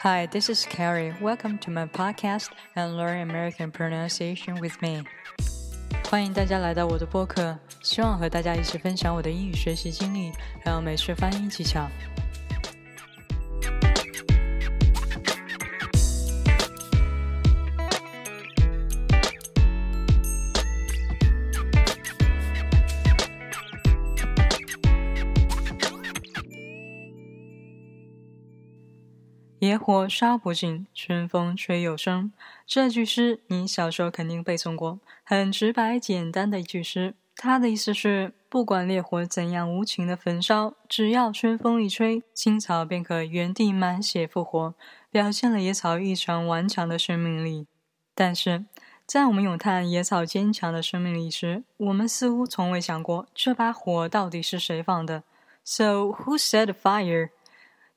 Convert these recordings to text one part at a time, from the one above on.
Hi, this is Carrie. Welcome to my podcast and learn American pronunciation with me. 欢迎大家来到我的播客，希望和大家一起分享我的英语学习经历，还有美式发音技巧。 野火烧不尽，春风吹又生。这句诗你小时候肯定背诵过，很直白简单的一句诗。它的意思是，不管烈火怎样无情的焚烧，只要春风一吹，青草便可原地满血复活，表现了野草异常顽强的生命力。但是，在我们咏叹野草坚强的生命力时，我们似乎从未想过这把火到底是谁放的。So who set the fire?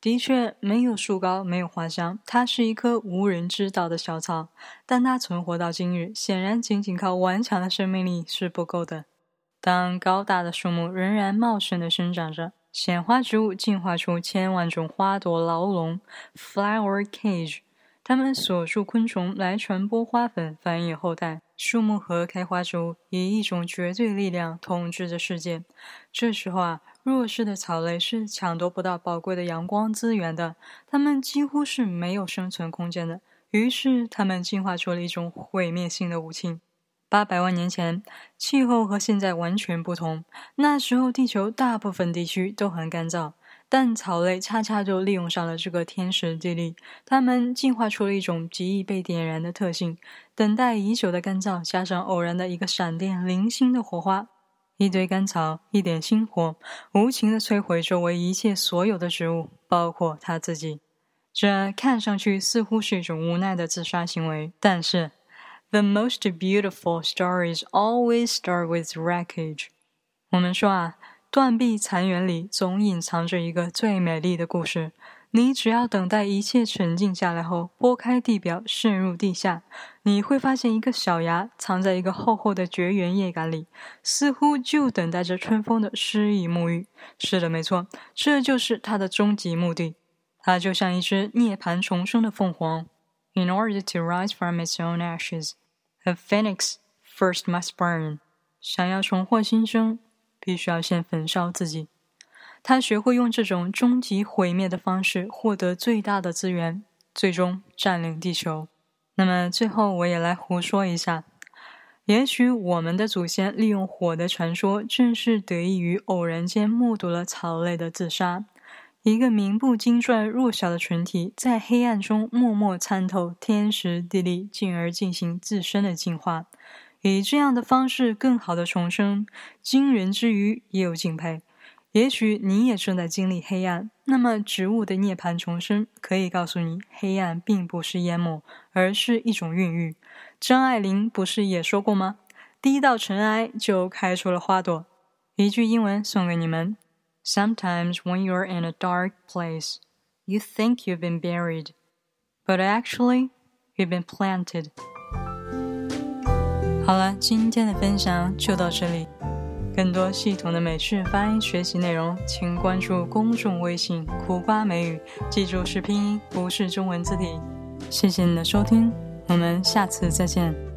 的确，没有树高，没有花香，它是一棵无人知道的小草。但它存活到今日，显然仅仅靠顽强的生命力是不够的。当高大的树木仍然茂盛地生长着，鲜花植物进化出千万种花朵牢笼 （flower cage），它们锁住昆虫来传播花粉，繁衍后代。树木和开花植物以一种绝对力量统治着世界。这时候啊。弱势的草类是抢夺不到宝贵的阳光资源的，它们几乎是没有生存空间的。于是，它们进化出了一种毁灭性的武器。八百万年前，气候和现在完全不同。那时候，地球大部分地区都很干燥，但草类恰恰就利用上了这个天时地利。它们进化出了一种极易被点燃的特性。等待已久的干燥，加上偶然的一个闪电，零星的火花。一堆干草，一点星火，无情的摧毁周围一切所有的植物，包括他自己。这看上去似乎是一种无奈的自杀行为，但是，the most beautiful stories always start with wreckage。我们说啊，断壁残垣里总隐藏着一个最美丽的故事。你只要等待一切沉静下来后，拨开地表，渗入地下，你会发现一个小芽藏在一个厚厚的绝缘叶杆里，似乎就等待着春风的诗意沐浴。是的，没错，这就是它的终极目的。它就像一只涅槃重生的凤凰。In order to rise from its own ashes, a phoenix first must burn。想要重获新生，必须要先焚烧自己。他学会用这种终极毁灭的方式获得最大的资源，最终占领地球。那么最后，我也来胡说一下：也许我们的祖先利用火的传说，正是得益于偶然间目睹了草类的自杀。一个名不经传、弱小的群体，在黑暗中默默参透天时地利，进而进行自身的进化，以这样的方式更好的重生。惊人之余，也有敬佩。也许你也正在经历黑暗，那么植物的涅槃重生可以告诉你，黑暗并不是淹没，而是一种孕育。张爱玲不是也说过吗？第一道尘埃就开出了花朵。一句英文送给你们：Sometimes when you're in a dark place, you think you've been buried, but actually you've been planted。好了，今天的分享就到这里。更多系统的美式发音学习内容，请关注公众微信“苦瓜美语”，记住是拼音，不是中文字体。谢谢你的收听，我们下次再见。